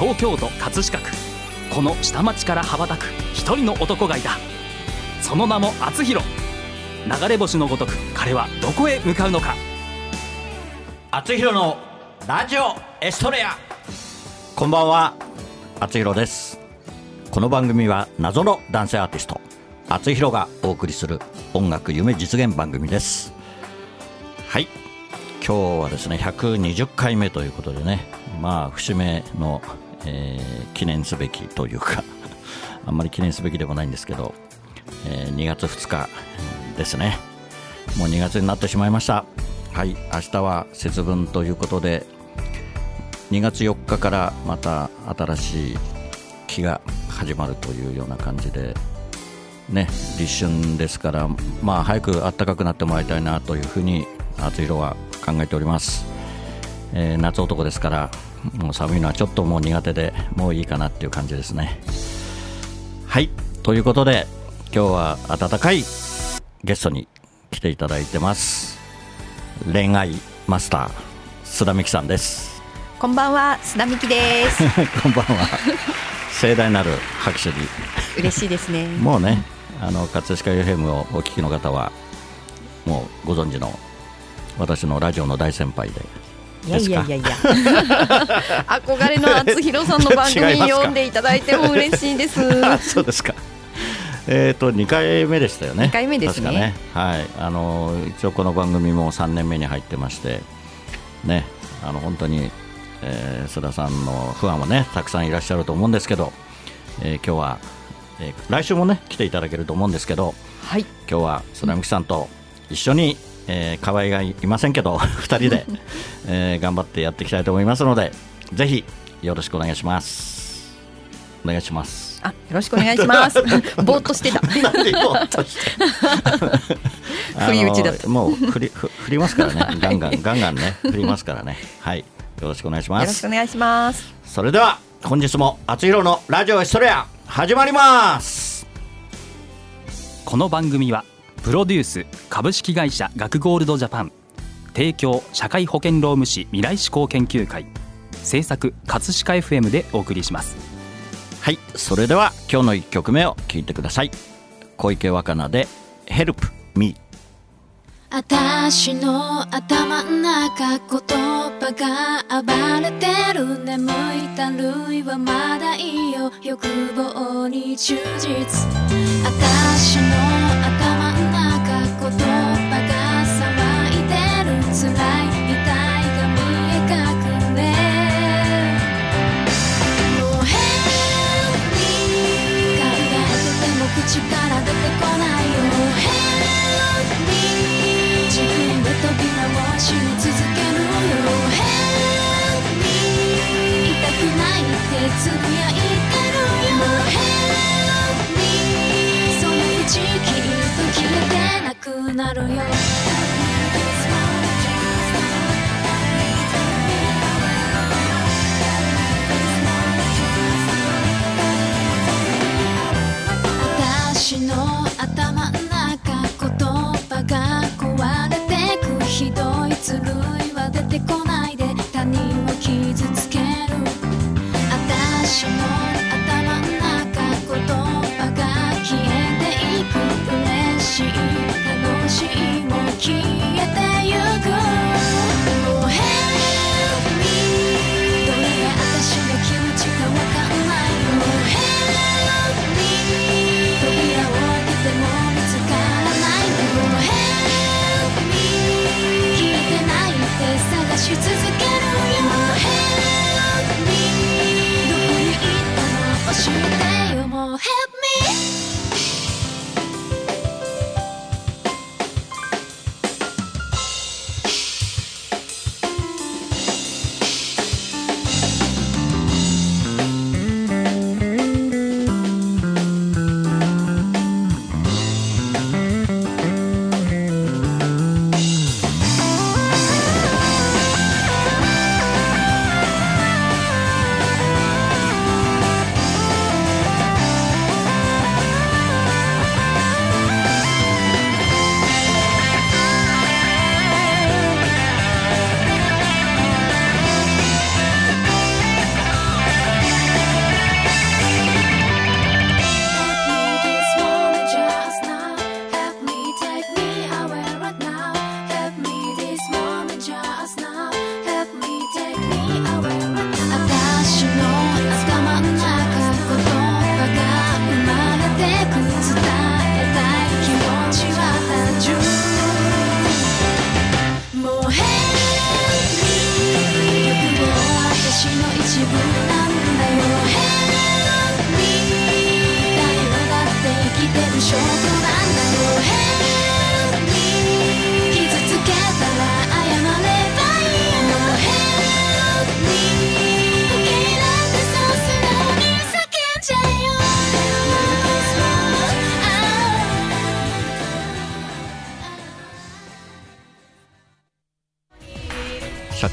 東京都葛飾区。この下町から羽ばたく一人の男がいた。その名も厚弘。流れ星のごとく彼はどこへ向かうのか。厚弘のラジオエストレア。こんばんは。厚弘です。この番組は謎の男性アーティスト厚弘がお送りする音楽夢実現番組です。はい。今日はですね120回目ということでねまあ節目の、えー、記念すべきというか あんまり記念すべきでもないんですけど、えー、2月2日ですね。もう2月になってしまいました。はい明日は節分ということで2月4日からまた新しい期が始まるというような感じでね立春ですからまあ早く暖かくなってもらいたいなというふうに夏色は考えております、えー、夏男ですからもう寒いのはちょっともう苦手でもういいかなっていう感じですね。はい。ということで今日は暖かいゲストに来ていただいてます。恋愛マスター須田美希さんです。こんばんは須田美希です。こんばんは。盛大なる拍手に。嬉しいですね。もうねあの葛飾 FM をお聞きの方はもうご存知の私のラジオの大先輩でいやいやいやいや。憧れの厚弘さんの番組読んでいただいても嬉しいです。そうですか。えーと、と2回目でしたよね、2回目ですね。ね、はい、あの一応この番組も3年目に入ってまして、ね、あの本当に、えー、須田さんのファンもねたくさんいらっしゃると思うんですけど、えー、今日は、えー、来週もね来ていただけると思うんですけど、はい、今日は須田美樹さんと一緒に、えー、河合がいませんけど 2人で、えー、頑張ってやっていきたいと思いますのでぜひよろしくお願いします。お願いします。あよろしくお願いします。ぼーっとしてた。不意打ちだった。もう振り振りますからね。ガンガンガンガンね。振りますからね。はい。よろしくお願いします。よろしくお願いします。それでは本日も厚弘のラジオエストレア始まります。この番組はプロデュース株式会社学ゴールドジャパン。提供社会保険労務士未来志向研究会。制作葛飾 FM でお送りします。はいそれでは今日の1曲目を聴いてください。小池若菜で「Help Me」私の頭ん中言葉が暴れてる。眠いたるいはまだいいよ。欲望に忠実。私のつぶやいてるよもう Help me そのう期きっと消えてなくなるよ私の頭の中言葉が壊れてく。ひどいずるいは出てこない。Keep.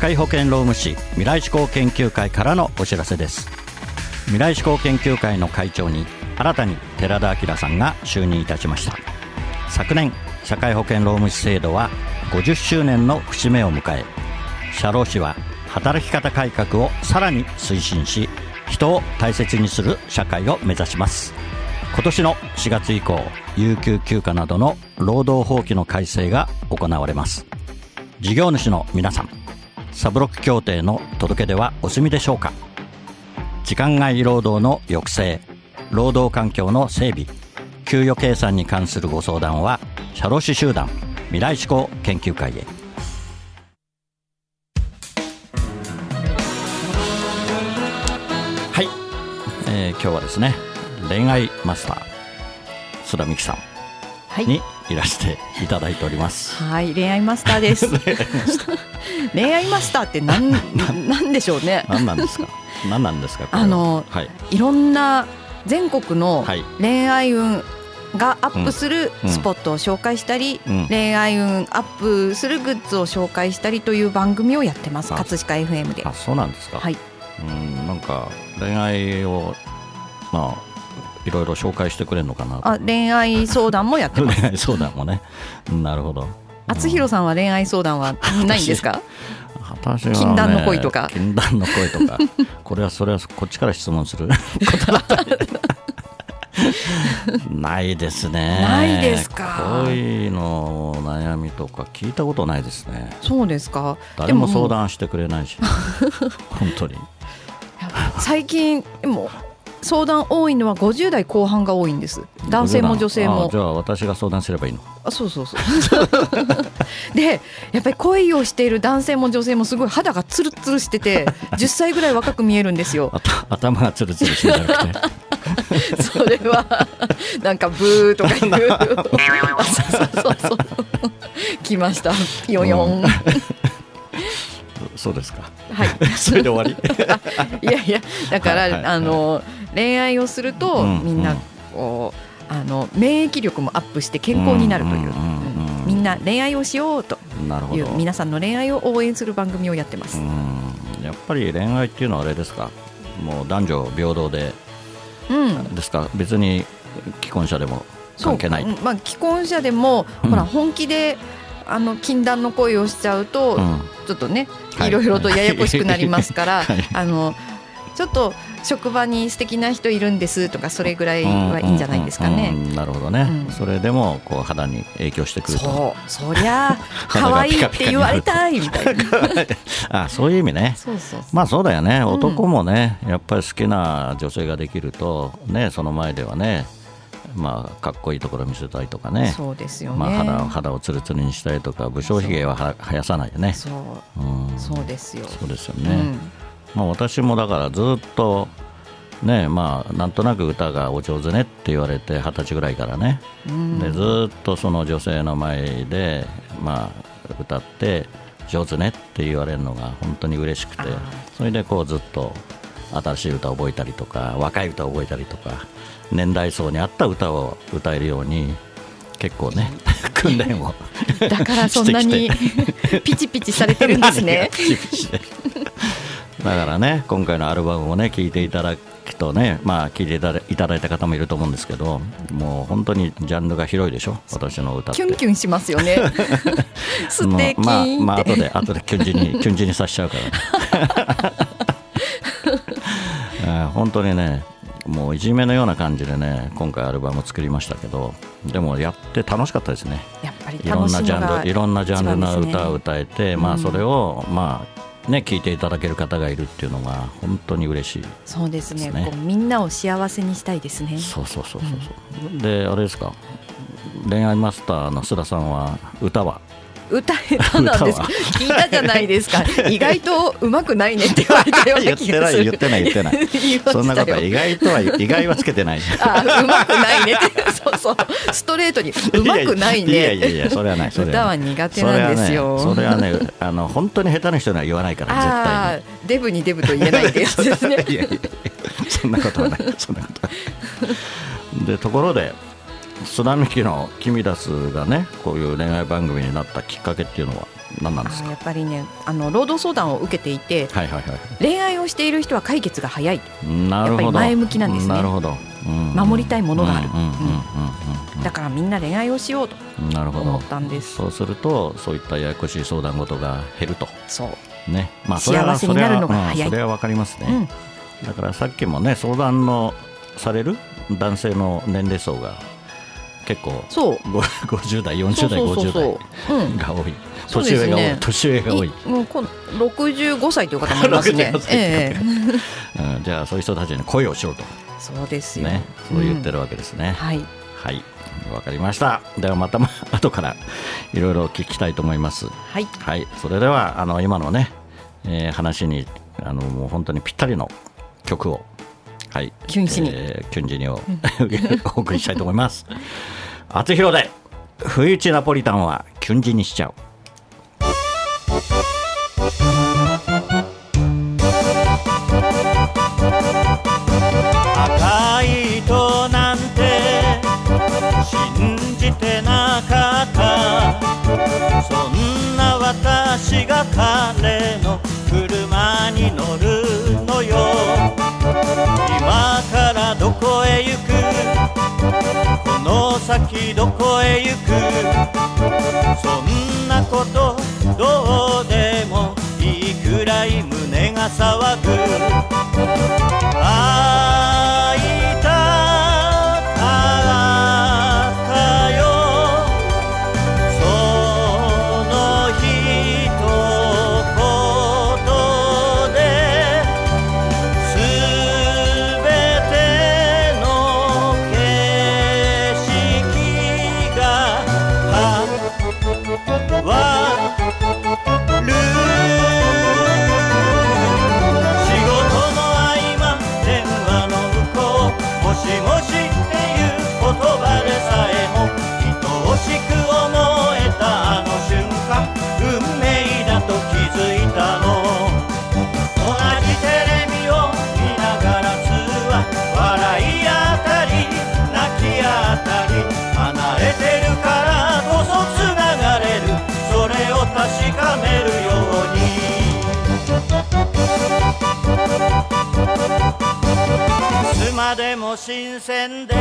会保険労務士未来志向研究会からのお知らせです。未来志向研究会の会長に新たに寺田明さんが就任いたしました。昨年社会保険労務士制度は50周年の節目を迎え社労士は働き方改革をさらに推進し人を大切にする社会を目指します。今年の4月以降有給休暇などの労働法規の改正が行われます。事業主の皆さんサブロック協定の届け出はお済みでしょうか？時間外労働の抑制労働環境の整備給与計算に関するご相談は社労士集団未来志向研究会へ。はい、えー今日はですね恋愛マスター須田美希さはい。んにいらしていただいております、はい、恋愛マスターです。恋愛マスターってなん、なんでしょうね。何なんですか？何なんですか？あのはいいろんな全国のはい恋愛運がアップするうんスポットを紹介したり、うん恋愛運アップするグッズを紹介したりという番組をやってます。あ葛飾 FM で。あそうなんですかはい。うんなんか恋愛をまあいろいろ紹介してくれるのかなと。あ、恋愛相談もやってます。恋愛相談もね。なるほど。厚弘さんは恋愛相談はないんですか？私は、ね、禁断の恋とか。禁断の恋とか。これはそれはこっちから質問する。ことだったないですね。ないですか？恋の悩みとか聞いたことないですね。そうですか？誰もで相談してくれないし。本当に。最近でも相談多いのは50代後半が多いんです。男性も女性あもじゃあ私が相談すればいいの。あそうそうそう。でやっぱり恋をしている男性も女性もすごい肌がツルツルしてて10歳ぐらい若く見えるんですよ。頭がツルツルしてるんじゃなくて。それはなんかブーとか言う。あそうそうそうそう来ました。ピヨヨン、うん。そうですか。はい。それで終わり？いやいやだから、はいはい。あの恋愛をすると、うんみんなこうあの免疫力もアップして健康になるという、みんな恋愛をしようという皆さんの恋愛を応援する番組をやってます。うん。やっぱり恋愛っていうのはあれですか？もう男女平等で。うん、ですか？別に既婚者でも関係ない。まあ既婚者でも、うん。ほら本気であの禁断の恋をしちゃうと、うん。ちょっとねはい。いろいろとややこしくなりますから、はい。あのちょっと職場に素敵な人いるんですとかそれぐらいはいいんじゃないですかね。うんうんうんなるほどね、うん。それでもこう肌に影響してくると。そりゃ可愛いって言われたいみたいな。あそういう意味ね。まあそうだよね、ん。男もね、やっぱり好きな女性ができると、ね、その前ではね、まあ、かっこいいところ見せたいとかね、そうですよね。まあ、肌を肌をツルツルにしたいとか、武将髭はは生やさないよね。そう。うん。そうですよ。そうですよね、うんまあ、私もだからずっと、ねまあ、なんとなく歌がお上手ねって言われて、二十歳ぐらいからね、うん。でずっとその女性の前で、まあ、歌って、上手ねって言われるのが本当に嬉しくて。それでこうずっと新しい歌を覚えたりとか、若い歌を覚えたりとか、年代層に合った歌を歌えるように、結構ね、訓練をだからそんなに ピチピチされてるんですね。ピチピチからね今回のアルバムもね聴いていただくとねまあ聴いていただいただいた方もいると思うんですけどもう本当にジャンルが広いでしょ私の歌って。キュンキュンしますよね。素敵。まあまあ。後で後でキュンジにキュンジにさしちゃうから、ね えー本当にねもういじめのような感じでね今回アルバム作りましたけどでもやって楽しかったですね。やっぱりいろんなジャンルいろんなジャンルの歌を歌えて、まあそれをまあね聞いていただける方がいるっていうのが本当に嬉しいそうですね。こうみんなを幸せにしたいですね。そうそうそうそうそう、であれですか恋愛マスターの須田さんは歌は？歌下手なんです。歌は。聞いたじゃないですか。意外と上手くないねって言われたような気がする。言ってない言ってない言って言いそんなことは意外とは意外はつけてない。あ上手くないねって。そうそう。ストレートに上手くないね。いやいやいやそれはないそれ歌はない。苦手なんですよ。それはねねあの本当に下手な人には言わないから絶対に。デブにデブと言えないってやつですね。いやいやそんなことはないそんなことはない。でところで「津波木の君だす」がねこういう恋愛番組になったきっかけっていうのは何なんですか？あやっぱりねあの労働相談を受けていてはいはいはい恋愛をしている人は解決が早い。なるほど。前向きなんですね。なるほど、うん。守りたいものがある。だからみんな恋愛をしようと思ったんです。そうするとそういったややこしい相談事が減ると。そう。ね。まあ幸せになるのが早いそれは,、うん、それは分かりますね、うん。だからさっきもね相談のされる男性の年齢層が結構そう。ご50代40代そうそうそう50そう。うん。代 が多い。年上が多い、ね年上が多い、いもうこの65歳という方もいますね。65歳ええ。うん、じゃあそういう人たちに声をしろと。そうですよ、ねそう言ってる、るわけですね、はい。はい。わかりました。ではまたま後からいろいろ聞きたいと思います。はい。はい。それではあの今のね、えー話にあのもう本当にぴったりの曲をはい。キュンシに。えーキュンジニを お送りしたいと思います。厚弘で不意打ちナポリタンはキュンジにしちゃう。赤い糸なんて信じてなかった。そんな私が彼どこへ行く？そんなことどうでもいいくらい胸が騒ぐ。新鮮で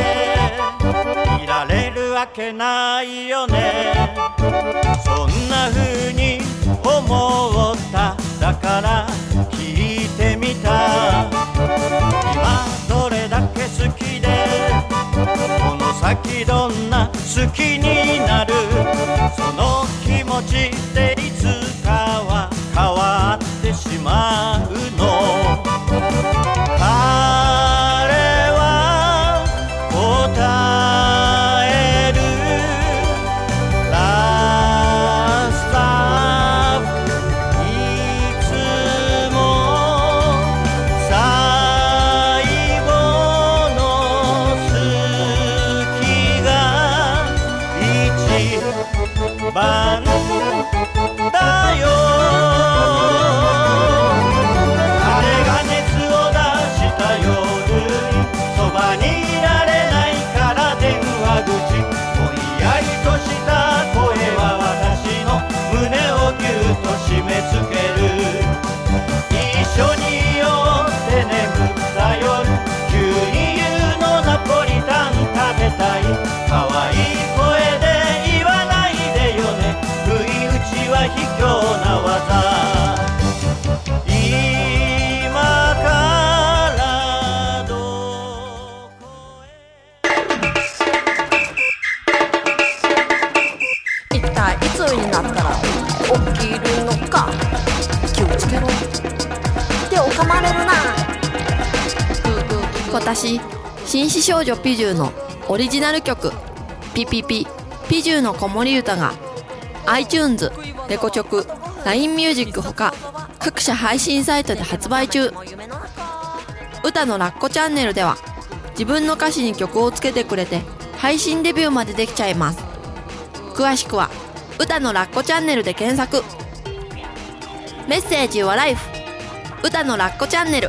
いられるわけないよね。そんな風に思った。だから聞いてみた。今どれだけ好きでこの先どんな好きになる。その気持ち私紳士少女ピジューのオリジナル曲「ピピピピジューの子守歌が iTunes、レコチョク、LINE ミュージックほか各社配信サイトで発売中。歌のラッコチャンネルでは自分の歌詞に曲をつけてくれて配信デビューまでできちゃいます。詳しくは「歌のラッコチャンネル」で検索。メッセージはライフ。歌のラッコチャンネル。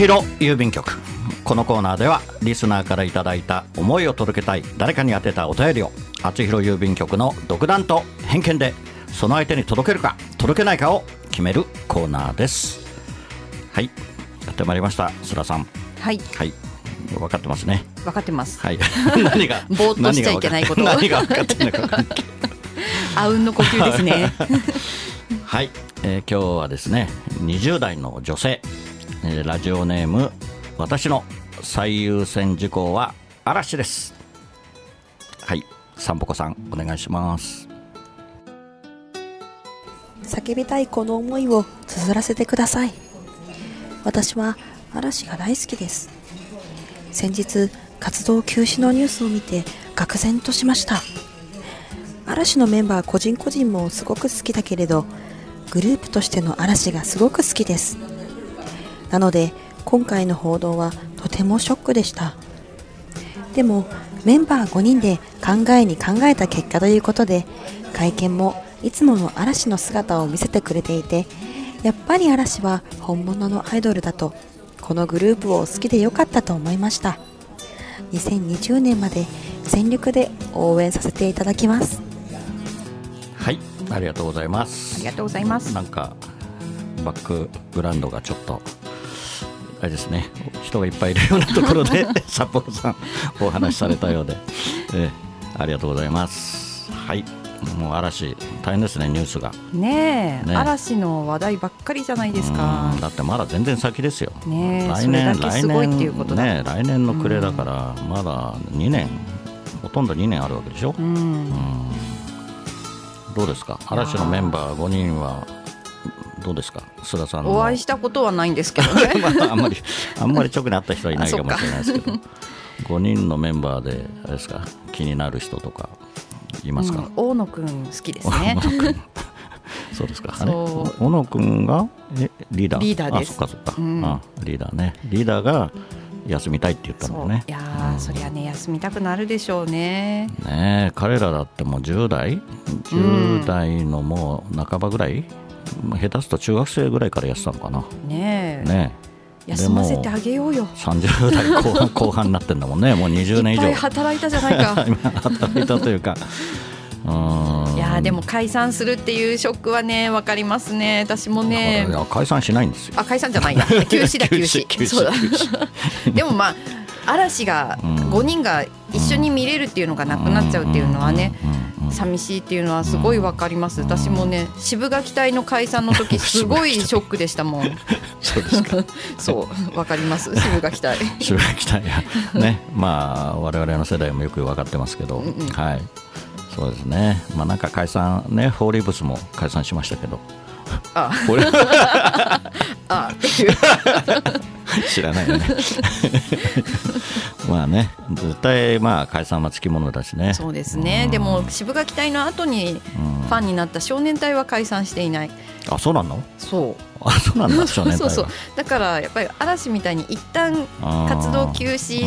厚弘郵便局。このコーナーではリスナーからいただいた思いを届けたい誰かに宛てたお便りを厚弘郵便局の独断と偏見でその相手に届けるか届けないかを決めるコーナーです。はいやってまいりました須田さん。はい。はい分かってますね。分かってます。はい。何が ぼーっとしちゃいけないこと。何が分かってないあうんの呼吸ですね。はい、えー今日はですね20代の女性、えーラジオネーム私の最優先事項は嵐です。はいさんぽこさんお願いします。叫びたいこの思いを綴らせてください。私は嵐が大好きです。先日活動休止のニュースを見て愕然としました。嵐のメンバー個人個人もすごく好きだけれどグループとしての嵐がすごく好きです。なので今回の報道はとてもショックでした。でもメンバー5人で考えに考えた結果ということで会見もいつもの嵐の姿を見せてくれていてやっぱり嵐は本物のアイドルだとこのグループを好きでよかったと思いました。2020年まで全力で応援させていただきます。はいありがとうございまあすりがとうございます。なんかバックグラウンドがちょっとあれですね。人がいっぱいいるようなところで 札幌さんお話しされたようで、ええありがとうございます。はい。もう嵐大変ですねニュースが。ねえね嵐の話題ばっかりじゃないですか。うんだってまだ全然先ですよ。ねえ来年来年ね来年の暮れだからまだ2年ほとんど2年あるわけでしょ、うん。どうですか？嵐のメンバー5人はどうですか？須田さんの。お会いしたことはないんですけどね。まあ、あんまりあんまり直に会った人はいないかもしれないですけど5 人のメンバーであれですか？気になる人とかいますか、うん大野くん好きですね。そうですか。あれ？そう。小野くんがえリーダー。リーダーです。あそっかそっか、うん。あリーダーね。リーダーが休みたいって言ったのね。いやー、そりゃね休みたくなるでしょうね。ねえ彼らだってもう10代？10代のもう半ばぐらい、まあ下手すと中学生ぐらいからやってたのかな。ねえ。ねえ。休ませてあげようよ。30代後半後半になってんだもんね。もう20年以上。働いたじゃないか。今働いたというか。うーん。いやーでも解散するっていうショックはねわかりますね。私もね。解散しないんですよ。あ解散じゃないや。休止だ 休止休止。そうだ。休止。でもまあ嵐がうん。5人が一緒に見れるっていうのがなくなっちゃうっていうのはね寂しいっていうのはすごいわかります。私もね渋垣隊の解散の時 すごいショックでしたもん。そうですか。そうわかります。渋垣隊。渋谷期待ね。まあ我々の世代もよく分かってますけど、うんうん。はい。そうですね。まあなんか解散ねフォーリーブスも解散しましたけど。あ。これあっていう 知らないよね。まあね絶対まあ解散はつきものだしね。そうですね。でも渋垣隊の後にファンになった少年隊は解散していない。あそうなの？そう。あそうなんだ 少年隊はそう。そうだからやっぱり嵐みたいに一旦活動休止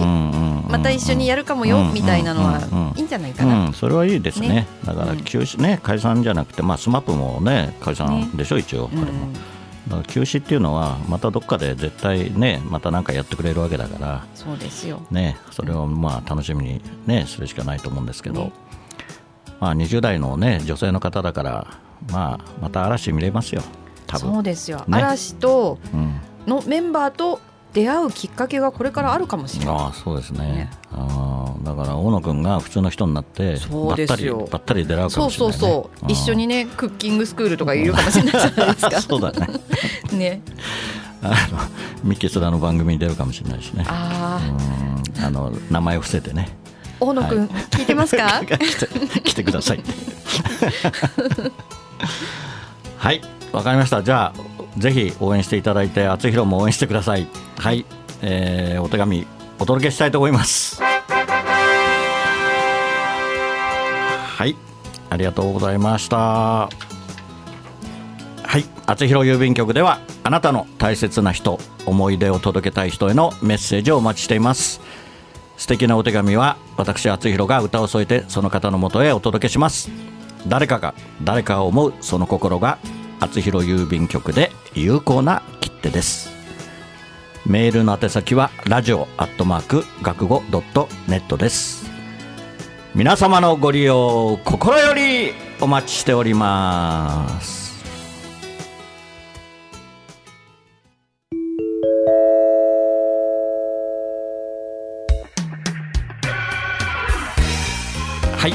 また一緒にやるかもよみたいなのはいいんじゃないかうな。ん、それはいいですね。ね。だから休止ね解散じゃなくてまあスマップもね解散でしょ、一応うん。彼も、休止っていうのはまたどっかで絶対ねまた何かやってくれるわけだからそうですよ。ねそれをまあ楽しみにねするしかないと思うんですけど、ねまあ20代のね女性の方だからまあまた嵐見れますよ多分そうですよ。ね嵐とうんのメンバーと出会うきっかけがこれからあるかもしれない。ああそうですね。ね。ああだから大野君が普通の人になってそうばったりですよばったり出会うかそうもしれない、ね、そうそう。一緒にねクッキングスクールとかいるかもしれないじゃないですか。そうだね。ね。あのミッキースラの番組に出るかもしれないしね。ああ、の名前を伏せてね。大野くん聞いてますか？来て来てください。ってはい。わかりました。じゃあぜひ応援していただいて厚弘も応援してくださいはい、えーお手紙お届けしたいと思います。はいありがとうございました。はい厚弘郵便局ではあなたの大切な人思い出を届けたい人へのメッセージをお待ちしています。素敵なお手紙は私厚弘が歌を添えてその方のもとへお届けします。誰かが誰かを思うその心が厚弘郵便局で有効な切手です。メールの宛先はラジオアットマーク学語ドットネットです。皆様のご利用心よりお待ちしております。はい、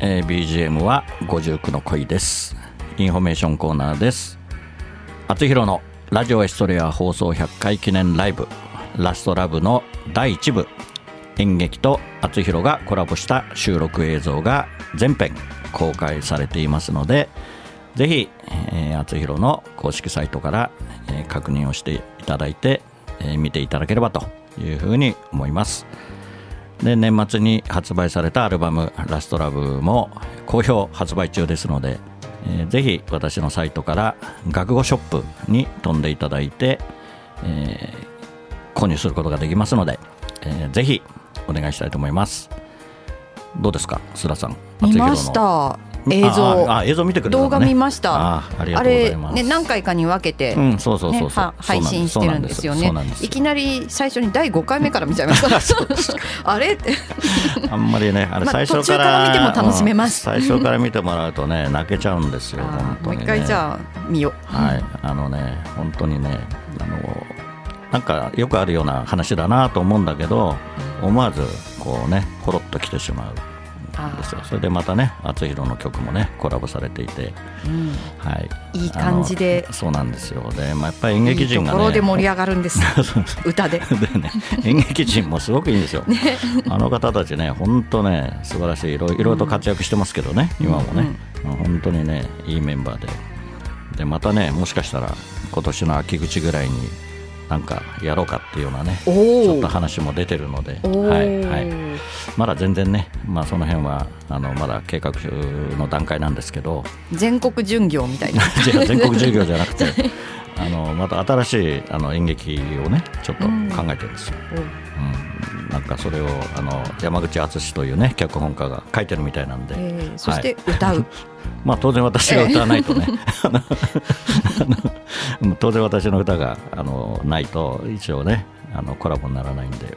えー BGM は59の恋です。インフォメーションコーナーです。厚弘のラジオエストレア放送100回記念ライブラストラブの第1部演劇と厚弘がコラボした収録映像が全編公開されていますのでぜひ、えー、厚弘の公式サイトから、えー確認をしていただいて、えー見ていただければというふうに思います。で年末に発売されたアルバム「ラストラブも好評発売中ですので、えーぜひ私のサイトから学語ショップに飛んでいただいて、えー購入することができますので、えーぜひお願いしたいと思います。どうですか須田さん。見ました。映像。ああ映像見てくれね。動画見ました。あれね何回かに分けて、うんそうそうそう配信してるんですよね。いきなり最初に第5回目から見ちゃいました。あれって。あんまりね、あれまあ最初から,、途中から見ても楽しめます。うん最初から見てもらうとね、泣けちゃうんですよ、本当に、ね。もう一回じゃあ見よう。はい、あのね、本当にね、あの、なんかよくあるような話だなと思うんだけど、思わずこうね、ほろっと来てしまう。んですよ。それでまたね、厚弘の曲もね、コラボされていて、うんはい。いい感じでそうなんですよ。で、まあ、やっぱり演劇人がね。ころで盛り上がるんです 歌ででね、演劇人もすごくいいんですよ。あの方たちね、本当ね、素晴らしい、いろいろと活躍してますけどね、今もね、本当にね、いいメンバーで。で、またね、もしかしたら、今年の秋口ぐらいに、なんかやろうかっていうようなね、ちょっと話も出てるので、はい、はい。まだ全然ね、まあその辺は、あの、まだ計画の段階なんですけど、全国巡業みたいな。全国授業じゃなくて あのまた新しいあの演劇をねちょっと考えてるんですよ、うんなんかそれをあの山口敦というね脚本家が書いてるみたいなんで、えーそしてはい歌う、まあ当然私が歌わないとね、あのあの 当然私の歌があのないと一応ねあのコラボにならないんで。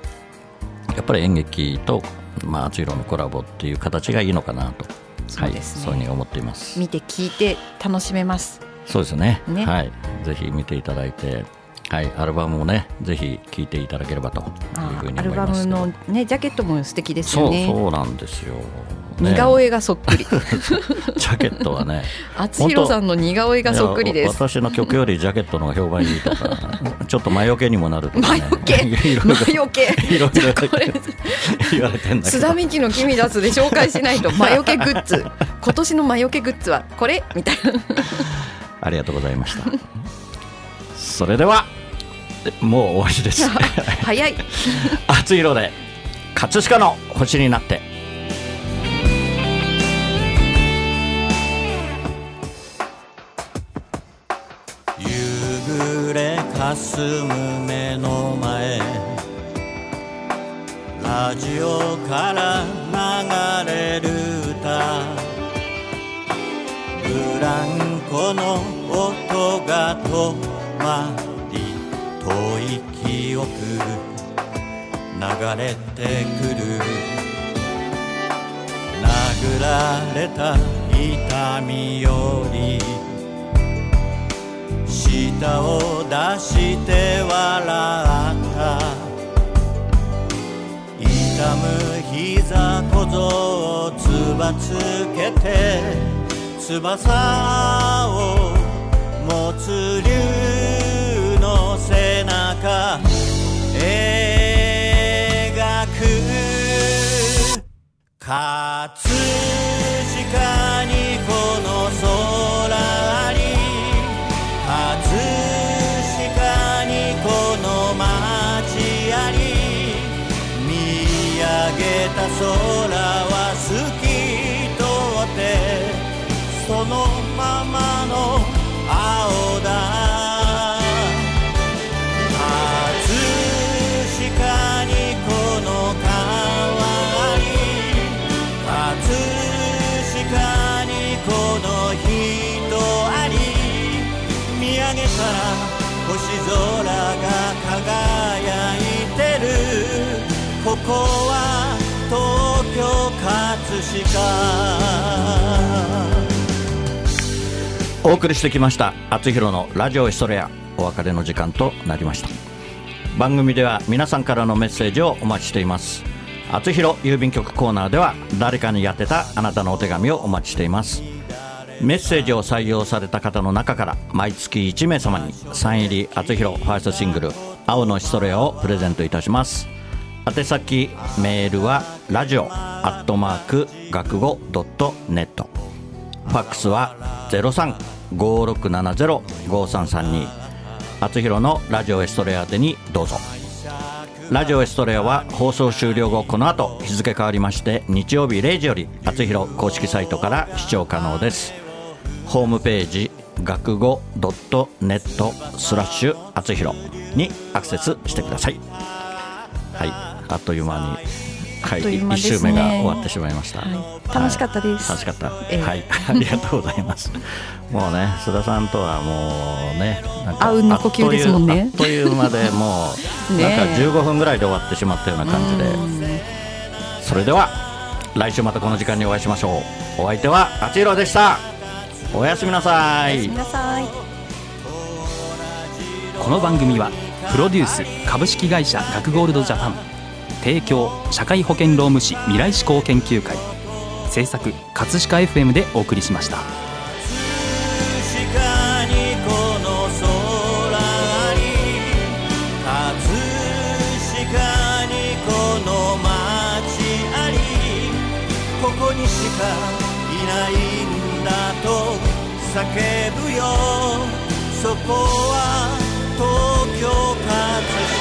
やっぱり演劇とまあ厚弘のコラボっていう形がいいのかなと。そうですね。はい、そういうふうに思っています。見て聞いて楽しめます。そうですね。ね。はい、ぜひ見ていただいて、はい、アルバムもねぜひ聴いていただければというふうにアルバ思いますけど。ムのねジャケットも素敵ですそうよね。そうなんですよ、ね。似顔絵がそっくり。ジャケットはね。厚弘さんの似顔絵がそっくりです。私の曲よりジャケットの方が評判いいとか ちょっと魔除けにもなるとか、ね、魔除け？魔除け？いろいろ言われてんだけ津ど田美紀の君だつで紹介しないと魔除けグッズ。今年の魔除けグッズはこれ？みたいな。ありがとうございました。それではもう終わりです 早い。熱い色で葛飾の星になって。夕暮れかすむ目の前。ラジオから流れる歌。ブランコの音が止まり流れてくる殴られた痛みより舌を出して笑った痛む膝小僧をつばつけて翼を持つ竜の背中葛飾にこの空あり。葛飾にこの街あり。見上げた空飾にこの人あり。見上げたら星空が輝いてる。ここは東京葛飾。お送りしてきました「あつひろのラジオエストレア」お別れの時間となりました。番組では皆さんからのメッセージをお待ちしています。あつひろ郵便局コーナーでは誰かにやってたあなたのお手紙をお待ちしています。メッセージを採用された方の中から毎月1名様にサイン入りあつひろファーストシングル「青のストレア」をプレゼントいたします。宛先メールはラジオアットマーク学語ドットネット。ファックスは0356705332あつひろのラジオエストレア宛てにどうぞ。ラジオエストレアは放送終了後この後日付変わりまして日曜日0時よりあつひろ公式サイトから視聴可能です。ホームページ学語 .net スラッシュあつひろにアクセスしてください。はい。あっという間にはい、あっという間1ですね。週目が終わってしまいました、楽しかったです。楽しかった、ええ。はい。ありがとうございます。もうね須田さんとはもうねなんかあうんの呼吸ですもんね。あっという間でもう なんか15分ぐらいで終わってしまったような感じで。それでは来週またこの時間にお会いしましょう。お相手はあちひろでした。おやすみなさい。この番組はプロデュース株式会社学ゴールドジャパン提供社会保険労務士未来志向研究会。制作葛飾 FM でお送りしました。ここにしかいないんだと叫ぶよ。そこは東京葛飾。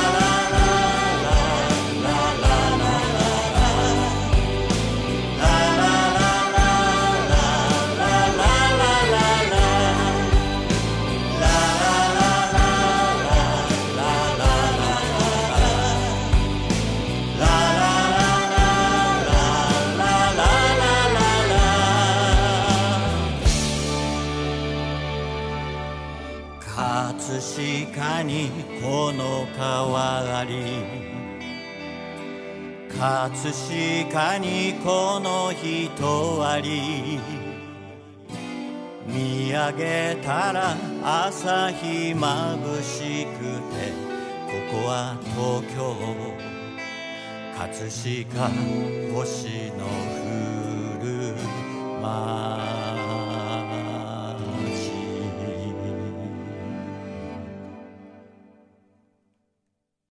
葛飾にこの人あり。見上げたら朝日まぶしくてここは東京葛飾星の降る街